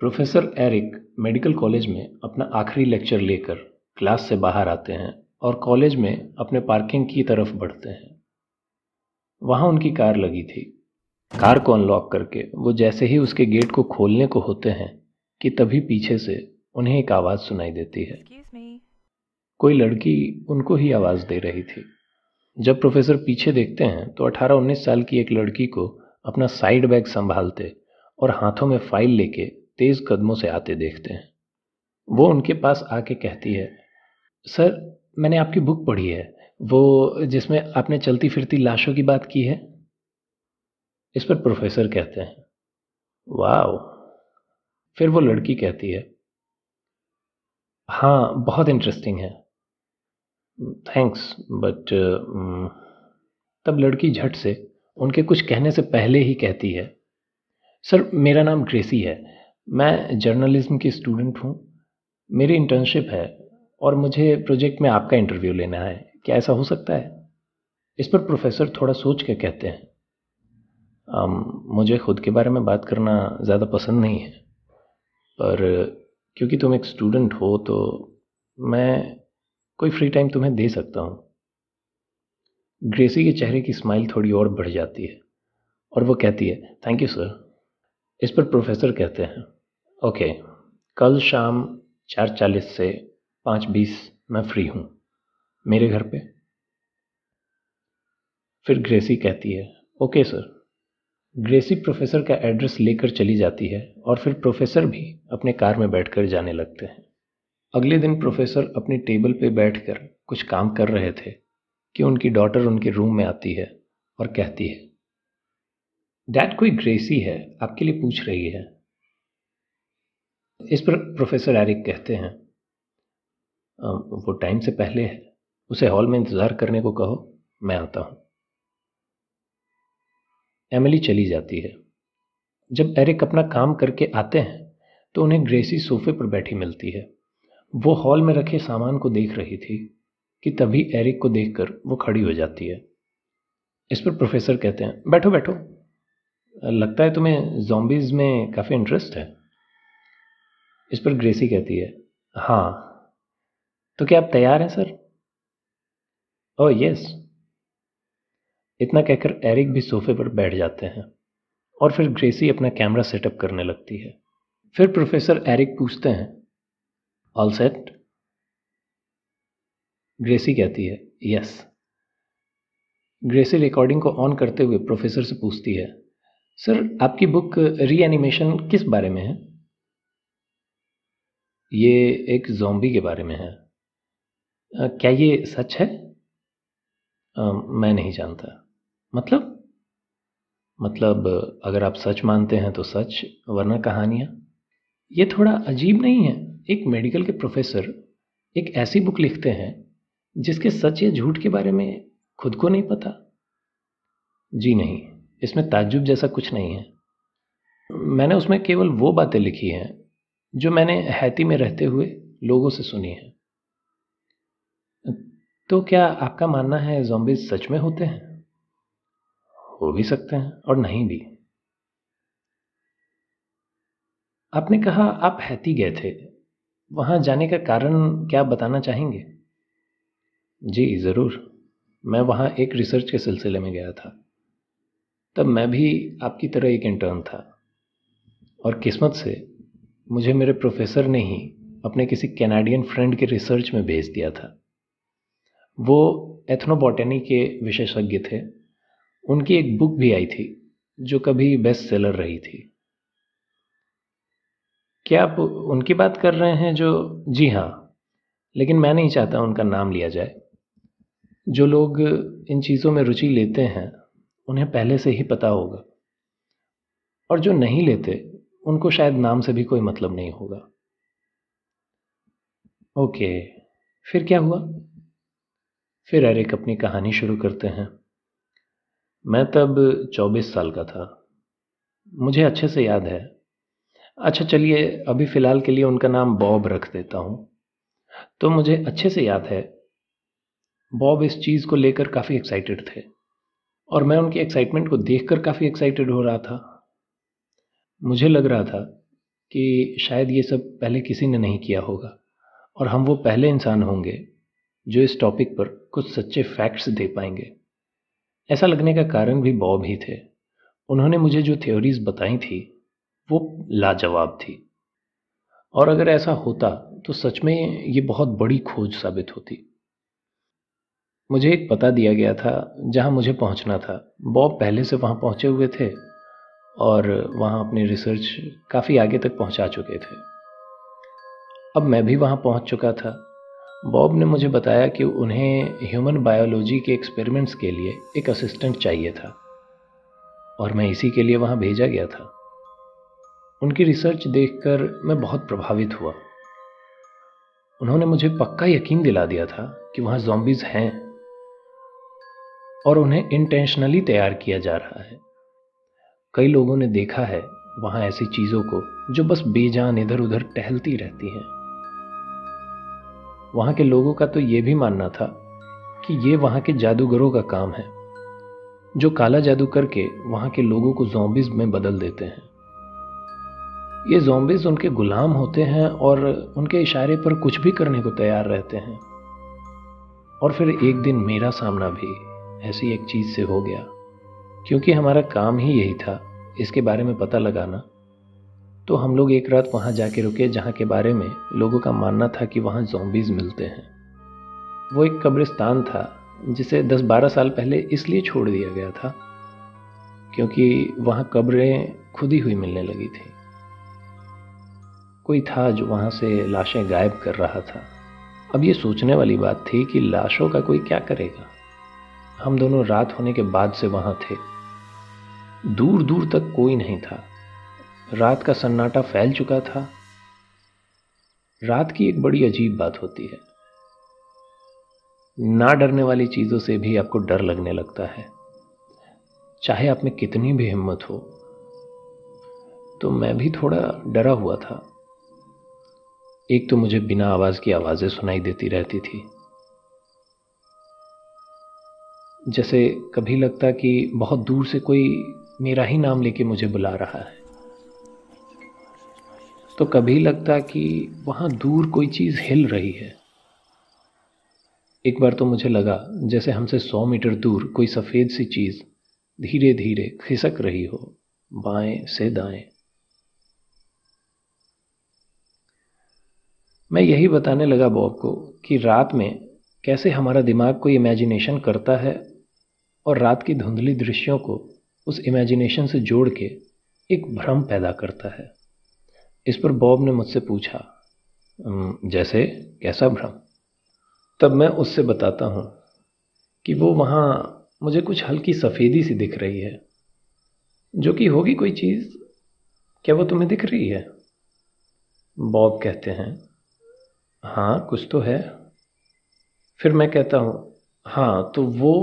Professor Eric medical college में अपना आखिरी लेक्चर लेकर क्लास से बाहर आते हैं और कॉलेज में अपने पार्किंग की तरफ़ बढ़ते हैं। वहाँ उनकी कार लगी थी। कार को अनलॉक करके वो जैसे ही उसके गेट को खोलने को होते हैं कि तभी पीछे से उन्हें एक आवाज़ सुनाई देती है। कोई लड़की उनको ही आवाज़ दे रही थी। जब प्रोफेसर पीछे देखते हैं तो 18-19 साल की एक लड़की को अपना साइड बैग संभालते और हाथों में फ़ाइल लेके तेज़ कदमों से आते देखते हैं। वो उनके पास आके कहती है, सर, मैंने आपकी बुक पढ़ी है। वो जिसमें आपने चलती फिरती लाशों की बात की है? इस पर प्रोफेसर कहते हैं वाह फिर वो लड़की कहती है हाँ बहुत इंटरेस्टिंग है। थैंक्स बट तब लड़की झट से उनके कुछ कहने से पहले ही कहती है, सर, मेरा नाम ग्रेसी है। मैं जर्नलिज्म की स्टूडेंट हूँ मेरी इंटर्नशिप है और मुझे प्रोजेक्ट में आपका इंटरव्यू लेना है। क्या ऐसा हो सकता है? इस पर प्रोफेसर थोड़ा सोच के कहते हैं। um, मुझे खुद के बारे में बात करना ज़्यादा पसंद नहीं है पर क्योंकि तुम एक स्टूडेंट हो तो मैं कोई फ्री टाइम तुम्हें दे सकता हूँ। ग्रेसी के चेहरे की स्माइल थोड़ी और बढ़ जाती है और वो कहती है थैंक यू सर इस पर प्रोफेसर कहते हैं ओके, कल शाम चार चालीस से पाँच बीस मैं फ्री हूँ। मेरे घर पे? फिर ग्रेसी कहती है, ओके सर। ग्रेसी प्रोफेसर का एड्रेस लेकर चली जाती है और फिर प्रोफेसर भी अपने कार में बैठकर जाने लगते हैं। अगले दिन प्रोफेसर अपनी टेबल पे बैठकर कुछ काम कर रहे थे कि उनकी डॉटर उनके रूम में आती है और कहती है, डैड, कोई ग्रेसी है? आपके लिए पूछ रही है। इस पर प्रोफेसर एरिक कहते हैं वो टाइम से पहले है। उसे हॉल में इंतज़ार करने को कहो, मैं आता हूँ। एमिली चली जाती है। जब एरिक अपना काम करके आते हैं तो उन्हें ग्रेसी सोफे पर बैठी मिलती है। वो हॉल में रखे सामान को देख रही थी, कि तभी एरिक को देखकर वो खड़ी हो जाती है। इस पर प्रोफेसर कहते हैं, बैठो बैठो। लगता है तुम्हें जॉम्बीज में काफ़ी इंटरेस्ट है। इस पर ग्रेसी कहती है। हाँ। तो क्या आप तैयार हैं, सर? ओ यस। इतना कहकर एरिक भी सोफे पर बैठ जाते हैं और फिर ग्रेसी अपना कैमरा सेटअप करने लगती है। फिर प्रोफेसर एरिक पूछते हैं ऑल सेट ग्रेसी कहती है यस ग्रेसी रिकॉर्डिंग को ऑन करते हुए प्रोफेसर से पूछती है सर आपकी बुक रीएनिमेशन किस बारे में है? ये एक जोम्बी के बारे में है। क्या ये सच है? आ, मैं नहीं जानता। मतलब? मतलब अगर आप सच मानते हैं तो सच वरना कहानियाँ? ये थोड़ा अजीब नहीं है। एक मेडिकल के प्रोफेसर एक ऐसी बुक लिखते हैं जिसके सच या झूठ के बारे में खुद को नहीं पता। जी नहीं इसमें ताज्जुब जैसा कुछ नहीं है। मैंने उसमें केवल वो बातें लिखी हैं जो मैंने हैती में रहते हुए लोगों से सुनी है। तो क्या आपका मानना है जॉम्बीज सच में होते हैं? हो भी सकते हैं और नहीं भी। आपने कहा आप हैती गए थे। वहाँ जाने का कारण क्या बताना चाहेंगे? जी, ज़रूर। मैं वहाँ एक रिसर्च के सिलसिले में गया था। तब मैं भी आपकी तरह एक इंटर्न था। और किस्मत से मुझे मेरे प्रोफेसर ने ही अपने किसी कैनेडियन फ्रेंड के रिसर्च में भेज दिया था। वो एथनोबॉटनी के विशेषज्ञ थे। उनकी एक बुक भी आई थी, जो कभी बेस्ट सेलर रही थी। क्या आप उनकी बात कर रहे हैं जो, जी हाँ लेकिन मैं नहीं चाहता उनका नाम लिया जाए। जो लोग इन चीज़ों में रुचि लेते हैं, उन्हें पहले से ही पता होगा। और जो नहीं लेते उनको शायद नाम से भी कोई मतलब नहीं होगा। ओके, फिर क्या हुआ? फिर एरिक अपनी कहानी शुरू करते हैं। मैं तब 24 साल का था। मुझे अच्छे से याद है। अच्छा चलिए, अभी फ़िलहाल के लिए उनका नाम बॉब रख देता हूँ। तो मुझे अच्छे से याद है, बॉब इस चीज़ को लेकर काफ़ी एक्साइटेड थे। और मैं उनकी एक्साइटमेंट को देखकर काफ़ी एक्साइटेड हो रहा था। मुझे लग रहा था कि शायद ये सब पहले किसी ने नहीं किया होगा और हम वो पहले इंसान होंगे जो इस टॉपिक पर कुछ सच्चे फैक्ट्स दे पाएँगे। ऐसा लगने का कारण भी बॉब ही थे। उन्होंने मुझे जो थ्योरीज बताई थी, वो लाजवाब थी। और अगर ऐसा होता तो सच में ये बहुत बड़ी खोज साबित होती। मुझे एक पता दिया गया था, जहाँ मुझे पहुँचना था। बॉब पहले से वहाँ पहुँचे हुए थे। और वहाँ अपनी रिसर्च काफ़ी आगे तक पहुँचा चुके थे। अब मैं भी वहाँ पहुँच चुका था। बॉब ने मुझे बताया कि उन्हें ह्यूमन बायोलॉजी के एक्सपेरिमेंट्स के लिए एक असिस्टेंट चाहिए था और मैं इसी के लिए वहाँ भेजा गया था। उनकी रिसर्च देखकर मैं बहुत प्रभावित हुआ। उन्होंने मुझे पक्का यकीन दिला दिया था कि वहाँ जॉम्बिज हैं और उन्हें इंटेंशनली तैयार किया जा रहा है। कई लोगों ने देखा है वहाँ ऐसी चीज़ों को जो बस बेजान इधर उधर टहलती रहती हैं। वहाँ के लोगों का तो ये भी मानना था कि ये वहाँ के जादूगरों का काम है, जो काला जादू करके वहाँ के लोगों को जोम्बिस में बदल देते हैं। ये जोम्बिस उनके गुलाम होते हैं और उनके इशारे पर कुछ भी करने को तैयार रहते हैं। और फिर एक दिन मेरा सामना भी ऐसी एक चीज़ से हो गया, क्योंकि हमारा काम ही यही था इसके बारे में पता लगाना। तो हम लोग एक रात वहाँ जाके रुके, जहाँ के बारे में लोगों का मानना था कि वहाँ जोम्बीज मिलते हैं। वो एक कब्रिस्तान था, जिसे 10-12 साल पहले इसलिए छोड़ दिया गया था क्योंकि वहाँ कब्रें खुदी हुई मिलने लगी थी। कोई था जो वहाँ से लाशें गायब कर रहा था। अब ये सोचने वाली बात थी कि लाशों का कोई क्या करेगा? हम दोनों रात होने के बाद से वहाँ थे। दूर दूर तक कोई नहीं था। रात का सन्नाटा फैल चुका था। रात की एक बड़ी अजीब बात होती है। ना डरने वाली चीज़ों से भी आपको डर लगने लगता है। चाहे आप में कितनी भी हिम्मत हो। तो मैं भी थोड़ा डरा हुआ था। एक तो मुझे बिना आवाज़ की आवाज़ें सुनाई देती रहती थी। जैसे कभी लगता कि बहुत दूर से कोई मेरा ही नाम लेके मुझे बुला रहा है। तो कभी लगता कि वहाँ दूर कोई चीज़ हिल रही है। एक बार तो मुझे लगा, जैसे हमसे सौ मीटर दूर कोई सफ़ेद सी चीज़ धीरे धीरे खिसक रही हो, बाएँ से दाएँ। मैं यही बताने लगा बॉब को कि रात में कैसे हमारा दिमाग कोई इमेजिनेशन करता है और रात की धुंधली दृश्यों को उस इमेजिनेशन से जोड़ के एक भ्रम पैदा करता है। इस पर बॉब ने मुझसे पूछा जैसे कैसा भ्रम? तब मैं उससे बताता हूँ कि वो वहाँ मुझे कुछ हल्की सफ़ेदी सी दिख रही है, जो कि होगी कोई चीज़? क्या वो तुम्हें दिख रही है? बॉब कहते हैं हाँ कुछ तो है। फिर मैं कहता हूँ हाँ तो वो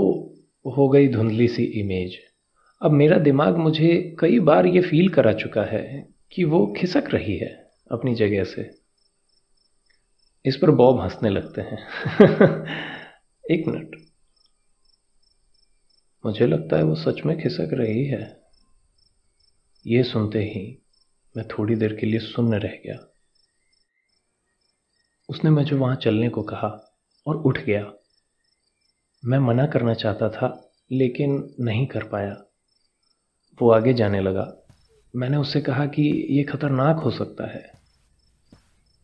हो गई धुंधली सी इमेज अब मेरा दिमाग मुझे कई बार ये फील करा चुका है कि वो खिसक रही है अपनी जगह से। इस पर बॉब हंसने लगते हैं। एक मिनट। मुझे लगता है वो सच में खिसक रही है। ये सुनते ही मैं थोड़ी देर के लिए सुन्न रह गया। उसने मुझे वहाँ चलने को कहा और उठ गया। मैं मना करना चाहता था, लेकिन नहीं कर पाया। वो आगे जाने लगा। मैंने उससे कहा कि ये खतरनाक हो सकता है।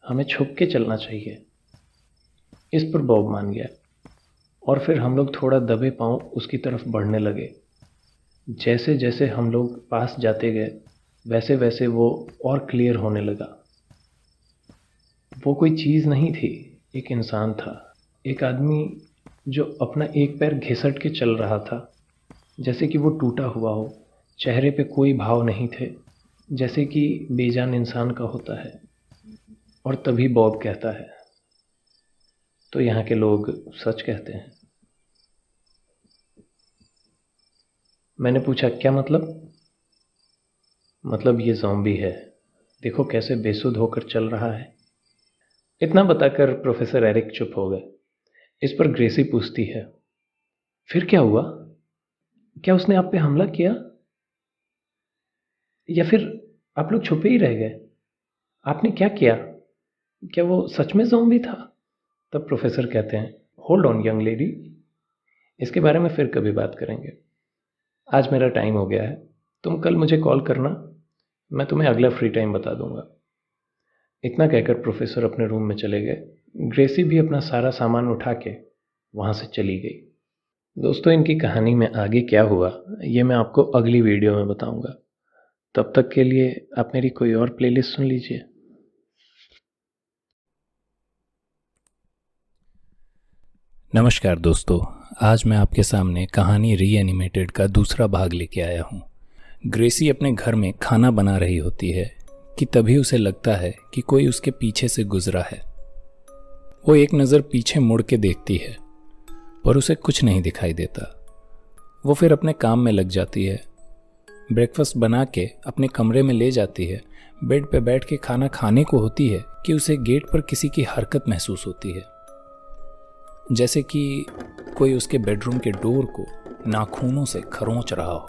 हमें छुप के चलना चाहिए। इस पर बॉब मान गया और फिर हम लोग थोड़ा दबे पाँव उसकी तरफ़ बढ़ने लगे। जैसे जैसे हम लोग पास जाते गए वैसे वैसे वो और क्लियर होने लगा। वो कोई चीज़ नहीं थी, एक इंसान था। एक आदमी जो अपना एक पैर घिसट के चल रहा था, जैसे कि वो टूटा हुआ हो। चेहरे पे कोई भाव नहीं थे, जैसे कि बेजान इंसान का होता है, और तभी बॉब कहता है। तो यहाँ के लोग सच कहते हैं। मैंने पूछा, क्या मतलब? मतलब ये जॉम्बी है। देखो कैसे बेसुध होकर चल रहा है। इतना बताकर प्रोफेसर एरिक चुप हो गए। इस पर ग्रेसी पूछती है, फिर क्या हुआ? क्या उसने आप पे हमला किया? या फिर आप लोग छुपे ही रह गए? आपने क्या किया? क्या वो सच में जोम्बी था? तब प्रोफेसर कहते हैं होल्ड ऑन यंग लेडी इसके बारे में फिर कभी बात करेंगे। आज मेरा टाइम हो गया है। तुम कल मुझे कॉल करना। मैं तुम्हें अगला फ्री टाइम बता दूँगा। इतना कहकर प्रोफेसर अपने रूम में चले गए। ग्रेसी भी अपना सारा सामान उठा के वहाँ से चली गई। दोस्तों, इनकी कहानी में आगे क्या हुआ, ये मैं आपको अगली वीडियो में बताऊँगा। तब तक के लिए आप मेरी कोई और प्लेलिस्ट सुन लीजिए। नमस्कार दोस्तों, आज मैं आपके सामने कहानी री एनिमेटेड का दूसरा भाग लेके आया हूँ। ग्रेसी अपने घर में खाना बना रही होती है कि तभी उसे लगता है कि कोई उसके पीछे से गुजरा है। वो एक नज़र पीछे मुड़ के देखती है, पर उसे कुछ नहीं दिखाई देता। वो फिर अपने काम में लग जाती है ब्रेकफास्ट बना के अपने कमरे में ले जाती है। बेड पे बैठ के खाना खाने को होती है कि उसे गेट पर किसी की हरकत महसूस होती है। जैसे कि कोई उसके बेडरूम के डोर को नाखूनों से खरोंच रहा हो।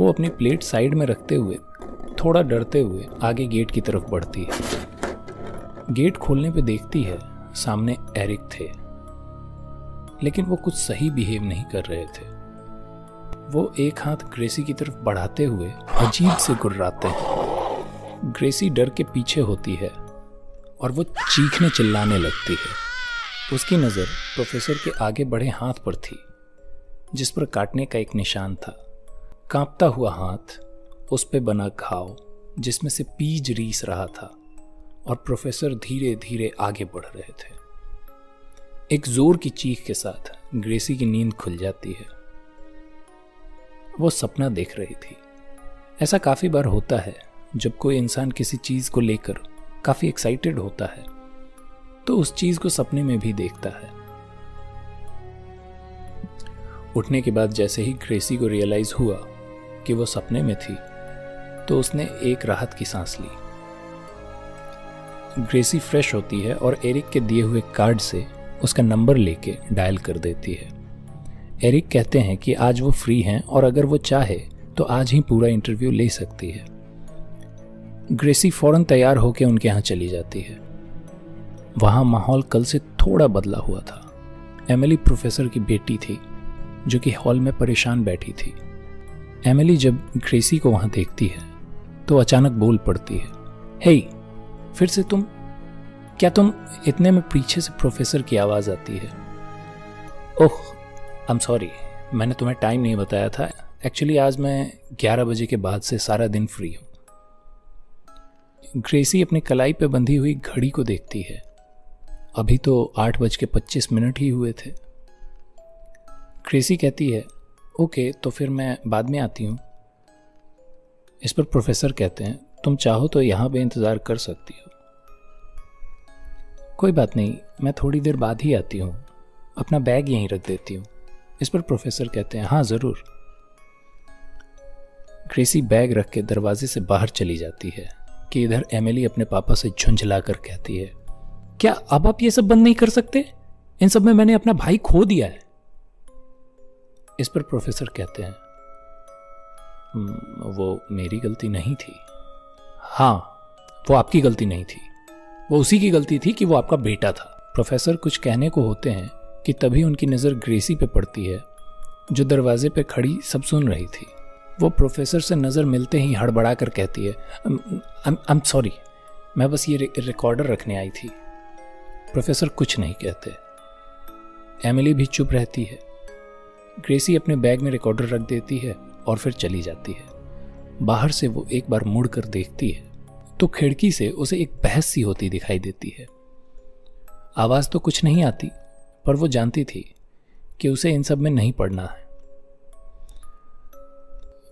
वो अपनी प्लेट साइड में रखते हुए, थोड़ा डरते हुए आगे गेट की तरफ़ बढ़ती है। गेट खोलने पे देखती है, सामने एरिक थे। लेकिन वो कुछ सही बिहेव नहीं कर रहे थे। वो एक हाथ ग्रेसी की तरफ़ बढ़ाते हुए अजीब से गुर्राते हैं। ग्रेसी डर के पीछे होती है और वो चीखने चिल्लाने लगती है। उसकी नज़र प्रोफेसर के आगे बढ़े हाथ पर थी, जिस पर काटने का एक निशान था। कांपता हुआ हाथ उस पर बना घाव, जिसमें से पीज रीस रहा था और प्रोफेसर धीरे धीरे आगे बढ़ रहे थे। एक ज़ोर की चीख के साथ ग्रेसी की नींद खुल जाती है। वो सपना देख रही थी। ऐसा काफ़ी बार होता है, जब कोई इंसान किसी चीज़ को लेकर काफ़ी एक्साइटेड होता है तो उस चीज़ को सपने में भी देखता है। उठने के बाद जैसे ही ग्रेसी को रियलाइज़ हुआ कि वो सपने में थी तो उसने एक राहत की सांस ली। ग्रेसी फ्रेश होती है और एरिक के दिए हुए कार्ड से उसका नंबर लेके डायल कर देती है। एरिक कहते हैं कि आज वो फ्री हैं और अगर वो चाहे तो आज ही पूरा इंटरव्यू ले सकती है। ग्रेसी फ़ौरन तैयार होकर उनके यहाँ चली जाती है। वहाँ माहौल कल से थोड़ा बदला हुआ था। एमिली प्रोफेसर की बेटी थी जो कि हॉल में परेशान बैठी थी। एमिली जब ग्रेसी को वहाँ देखती है तो अचानक बोल पड़ती है हे hey, फिर से तुम? क्या तुम इतने में पीछे से प्रोफेसर की आवाज़ आती है? ओह आई एम सॉरी मैंने तुम्हें टाइम नहीं बताया था। एक्चुअली आज मैं 11 बजे के बाद से सारा दिन फ्री हूँ। ग्रेसी अपनी कलाई पर बंधी हुई घड़ी को देखती है। अभी तो आठ बज के पच्चीस मिनट ही हुए थे। ग्रेसी कहती है ओके तो फिर मैं बाद में आती हूँ। इस पर प्रोफेसर कहते हैं, तुम चाहो तो यहाँ पे इंतज़ार कर सकती हो। कोई बात नहीं, मैं थोड़ी देर बाद ही आती हूँ। अपना बैग यहीं रख देती हूँ। इस पर प्रोफेसर कहते हैं हाँ ज़रूर। ग्रेसी बैग रख के दरवाजे से बाहर चली जाती है, कि इधर एमिली अपने पापा से झुंझला कर कहती है, क्या अब आप ये सब बंद नहीं कर सकते? इन सब में मैंने अपना भाई खो दिया है। इस पर प्रोफेसर कहते हैं वो मेरी गलती नहीं थी। हाँ वो आपकी गलती नहीं थी। वो उसी की गलती थी कि वो आपका बेटा था। प्रोफेसर कुछ कहने को होते हैं कि तभी उनकी नज़र ग्रेसी पे पड़ती है, जो दरवाजे पे खड़ी सब सुन रही थी। वो प्रोफेसर से नज़र मिलते ही हड़बड़ा कर कहती है आई एम सॉरी मैं बस ये रिकॉर्डर रखने आई थी। प्रोफेसर कुछ नहीं कहते। एमिली भी चुप रहती है। ग्रेसी अपने बैग में रिकॉर्डर रख देती है और फिर चली जाती है। बाहर से वो एक बार मुड़ कर देखती है तो खिड़की से उसे एक बहस सी होती दिखाई देती है। आवाज़ तो कुछ नहीं आती पर वो जानती थी कि उसे इन सब में नहीं पढ़ना है।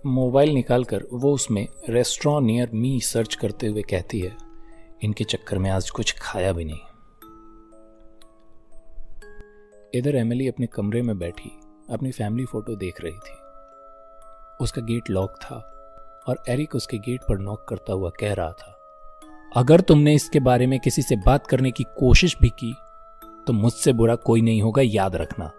मोबाइल निकालकर वो उसमें रेस्टोरेंट नियर मी सर्च करते हुए कहती है, इनके चक्कर में आज कुछ खाया भी नहीं। इधर एमिली अपने कमरे में बैठी, अपनी फैमिली फ़ोटो देख रही थी। उसका गेट लॉक था और एरिक उसके गेट पर नॉक करता हुआ कह रहा था, अगर तुमने इसके बारे में किसी से बात करने की कोशिश भी की तो मुझसे बुरा कोई नहीं होगा, याद रखना।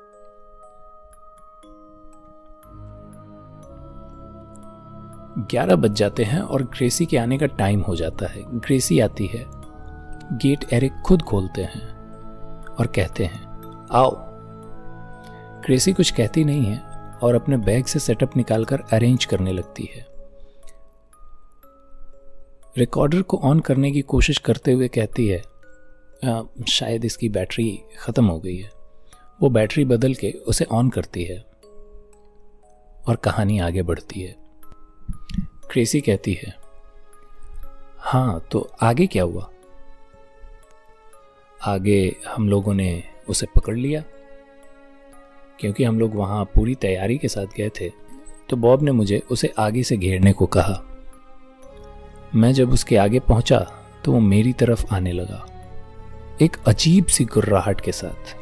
ग्यारह बज जाते हैं और ग्रेसी के आने का टाइम हो जाता है। ग्रेसी आती है। गेट एरिक खुद खोलते हैं और कहते हैं, आओ। ग्रेसी कुछ कहती नहीं है और अपने बैग से सेटअप निकालकर अरेंज करने लगती है। रिकॉर्डर को ऑन करने की कोशिश करते हुए कहती है शायद इसकी बैटरी ख़त्म हो गई है। वो बैटरी बदल के उसे ऑन करती है और कहानी आगे बढ़ती है। क्रेसी कहती है हाँ तो आगे क्या हुआ? आगे हम लोगों ने उसे पकड़ लिया। क्योंकि हम लोग वहाँ पूरी तैयारी के साथ गए थे तो बॉब ने मुझे उसे आगे से घेरने को कहा। मैं जब उसके आगे पहुँचा तो वो मेरी तरफ़ आने लगा। एक अजीब सी गुर्राहट के साथ।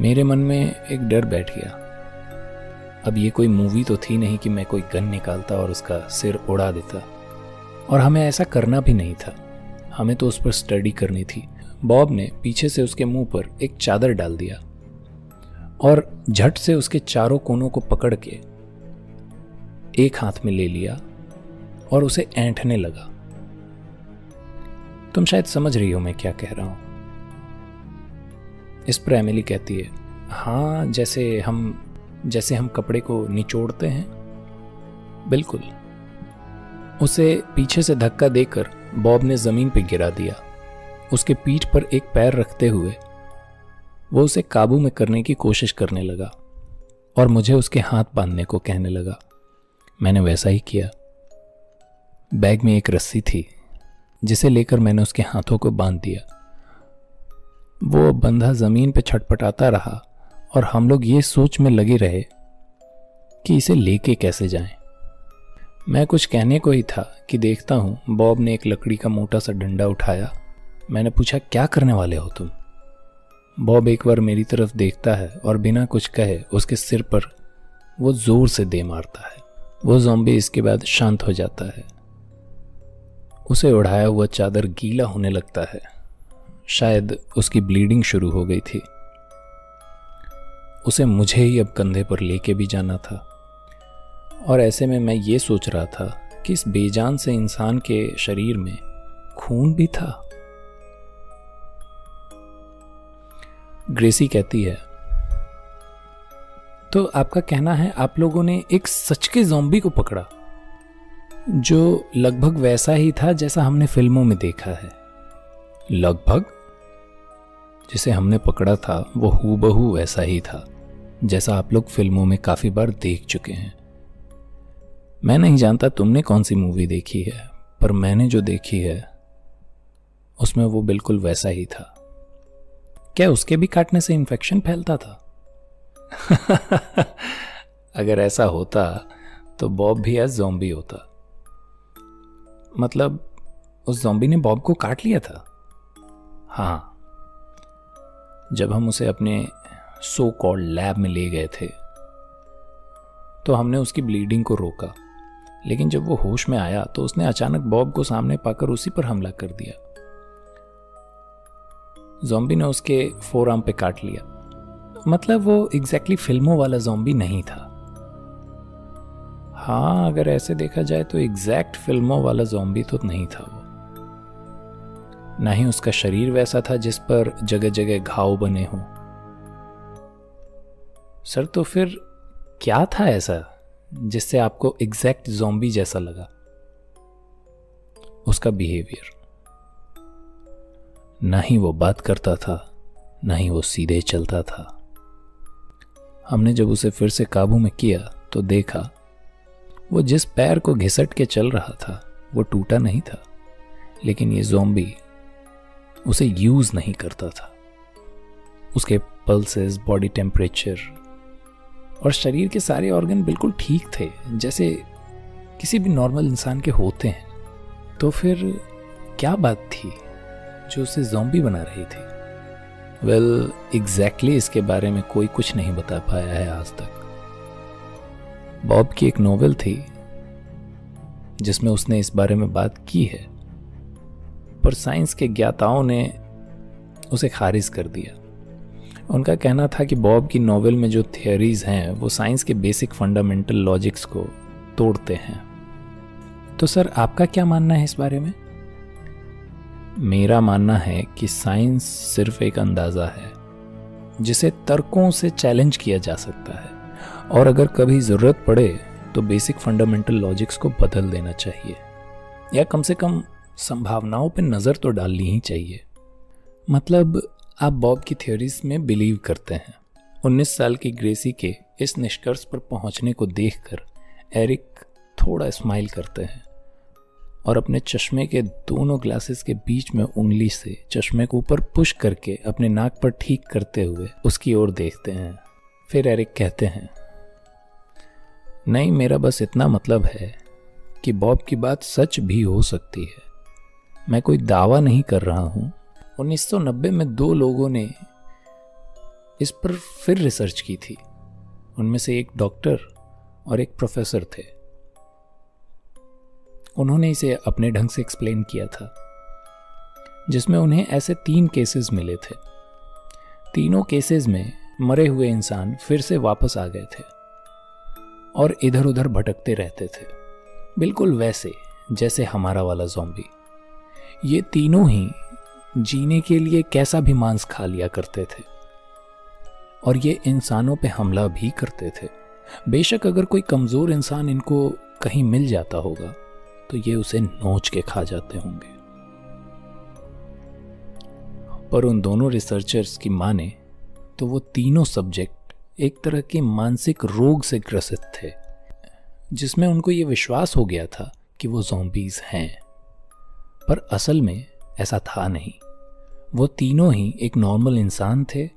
मेरे मन में एक डर बैठ गया। अब ये कोई मूवी तो थी नहीं कि मैं कोई गन निकालता और उसका सिर उड़ा देता। और हमें ऐसा करना भी नहीं था। हमें तो उस पर स्टडी करनी थी। बॉब ने पीछे से उसके मुँह पर एक चादर डाल दिया और झट से उसके चारों कोनों को पकड़ के एक हाथ में ले लिया और उसे ऐंठने लगा। तुम शायद समझ रही हो मैं क्या कह रहा हूँ। इस पर एमिली कहती है हाँ जैसे हम जैसे हम कपड़े को निचोड़ते हैं। बिल्कुल। उसे पीछे से धक्का देकर बॉब ने ज़मीन पर गिरा दिया। उसके पीठ पर एक पैर रखते हुए वो उसे काबू में करने की कोशिश करने लगा और मुझे उसके हाथ बांधने को कहने लगा। मैंने वैसा ही किया। बैग में एक रस्सी थी, जिसे लेकर मैंने उसके हाथों को बाँध दिया। वो बंधा ज़मीन पे छटपटाता रहा और हम लोग ये सोच में लगे रहे कि इसे लेके कैसे जाएँ। मैं कुछ कहने को ही था कि देखता हूँ बॉब ने एक लकड़ी का मोटा सा डंडा उठाया। मैंने पूछा, क्या करने वाले हो तुम? बॉब एक बार मेरी तरफ़ देखता है और बिना कुछ कहे उसके सिर पर वो ज़ोर से दे मारता है। वो जोम्बी इसके बाद शांत हो जाता है। उसे उड़ाया हुआ चादर गीला होने लगता है। शायद उसकी ब्लीडिंग शुरू हो गई थी। उसे मुझे ही अब कंधे पर लेके भी जाना था। और ऐसे में मैं ये सोच रहा था कि इस बेजान से इंसान के शरीर में खून भी था। ग्रेसी कहती है तो आपका कहना है आप लोगों ने एक सच के जोम्बी को पकड़ा, जो लगभग वैसा ही था जैसा हमने फ़िल्मों में देखा है? लगभग? जिसे हमने पकड़ा था, वो हूबहू वैसा ही था, जैसा आप लोग फ़िल्मों में काफ़ी बार देख चुके हैं। मैं नहीं जानता तुमने कौन सी मूवी देखी है, पर मैंने जो देखी है, उसमें वो बिल्कुल वैसा ही था। क्या उसके भी काटने से इन्फेक्शन फैलता था? अगर ऐसा होता तो बॉब भी आज जोम्बी होता। मतलब उस जोम्बी ने बॉब को काट लिया था? हाँ जब हम उसे अपने सो कॉल्ड लैब में ले गए थे तो हमने उसकी ब्लीडिंग को रोका। लेकिन जब वो होश में आया तो उसने अचानक बॉब को सामने पाकर उसी पर हमला कर दिया। जोम्बी ने उसके फोर आर्म पे काट लिया। मतलब वो एग्जैक्टली exactly फ़िल्मों वाला जोम्बी नहीं था। हाँ अगर ऐसे देखा जाए तो एग्जैक्ट फ़िल्मों वाला जोम्बी तो नहीं था वो। ना ही उसका शरीर वैसा था जिस पर जगह जगह घाव बने हों। सर तो फिर क्या था ऐसा जिससे आपको एग्जैक्ट जोम्बी जैसा लगा? उसका बिहेवियर ना ही वो बात करता था, ना ही वो सीधे चलता था। हमने जब उसे फिर से काबू में किया तो देखा, वो जिस पैर को घिसट के चल रहा था, वो टूटा नहीं था। लेकिन ये जोम्बी उसे यूज़ नहीं करता था। उसके पल्सेस बॉडी टेम्परेचर और शरीर के सारे ऑर्गन बिल्कुल ठीक थे जैसे किसी भी नॉर्मल इंसान के होते हैं। तो फिर क्या बात थी जो उसे जॉम्बी बना रही थी? वेल well, एग्जैक्टली exactly इसके बारे में कोई कुछ नहीं बता पाया है आज तक। बॉब की एक नोवेल थी जिसमें उसने इस बारे में बात की है। पर साइंस के ज्ञाताओं ने उसे खारिज कर दिया। उनका कहना था कि बॉब की नोवेल में जो थियोरीज हैं, वो साइंस के बेसिक फंडामेंटल लॉजिक्स को तोड़ते हैं। तो सर, आपका क्या मानना है इस बारे में? मेरा मानना है कि साइंस सिर्फ़ एक अंदाज़ा है, जिसे तर्कों से चैलेंज किया जा सकता है। और अगर कभी ज़रूरत पड़े तो बेसिक फंडामेंटल लॉजिक्स को बदल देना चाहिए। या कम से कम संभावनाओं पर नज़र तो डालनी ही चाहिए। मतलब आप बॉब की थ्योरीज में बिलीव करते हैं। 19 साल की ग्रेसी के इस निष्कर्ष पर पहुँचने को देखकर एरिक थोड़ा स्माइल करते हैं। और अपने चश्मे के दोनों ग्लासेस के बीच में उंगली से चश्मे को ऊपर पुश करके अपने नाक पर ठीक करते हुए उसकी ओर देखते हैं। फिर एरिक कहते हैं, नहीं, मेरा बस इतना मतलब है कि बॉब की बात सच भी हो सकती है। मैं कोई दावा नहीं कर रहा हूँ। 1990 में दो लोगों ने इस पर फिर रिसर्च की थी। उनमें से एक डॉक्टर और एक प्रोफेसर थे। उन्होंने इसे अपने ढंग से एक्सप्लेन किया था, जिसमें उन्हें ऐसे तीन केसेस मिले थे। तीनों केसेस में मरे हुए इंसान फिर से वापस आ गए थे और इधर उधर भटकते रहते थे। बिल्कुल वैसे, जैसे हमारा वाला जॉम्बी ये तीनों ही जीने के लिए कैसा भी मांस खा लिया करते थे। और ये इंसानों पे हमला भी करते थे। बेशक अगर कोई कमज़ोर इंसान इनको कहीं मिल जाता होगा तो ये उसे नोच के खा जाते होंगे। पर उन दोनों रिसर्चर्स की माने तो वो तीनों सब्जेक्ट एक तरह के मानसिक रोग से ग्रसित थे, जिसमें उनको ये विश्वास हो गया था कि वो जोम्बीज हैं। पर असल में ऐसा था नहीं। वो तीनों ही एक नॉर्मल इंसान थे।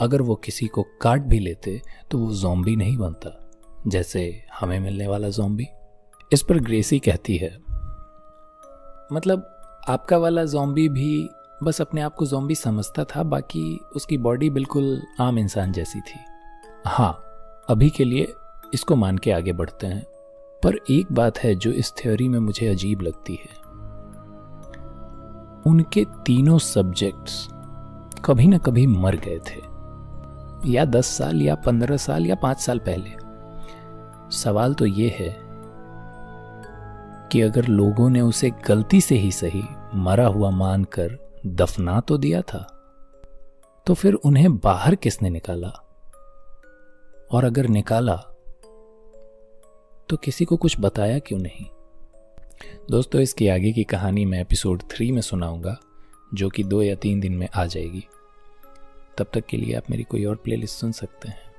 अगर वो किसी को काट भी लेते तो वो जोम्बी नहीं बनता, जैसे हमें मिलने वाला जोम्बी इस पर ग्रेसी कहती है मतलब आपका वाला जोम्बी भी बस अपने आप को जोम्बी समझता था, बाकी उसकी बॉडी बिल्कुल आम इंसान जैसी थी। हाँ अभी के लिए इसको मान के आगे बढ़ते हैं। पर एक बात है जो इस थ्योरी में मुझे अजीब लगती है। उनके तीनों सब्जेक्ट्स कभी ना कभी मर गए थे। या दस साल, या पंद्रह साल, या पाँच साल पहले। सवाल तो ये है कि अगर लोगों ने उसे गलती से ही सही मरा हुआ मानकर दफना तो दिया था तो फिर उन्हें बाहर किसने निकाला? और अगर निकाला तो किसी को कुछ बताया क्यों नहीं? दोस्तों, इसकी आगे की कहानी मैं एपिसोड थ्री में सुनाऊँगा, जो कि दो या तीन दिन में आ जाएगी। तब तक के लिए आप मेरी कोई और प्लेलिस्ट सुन सकते हैं।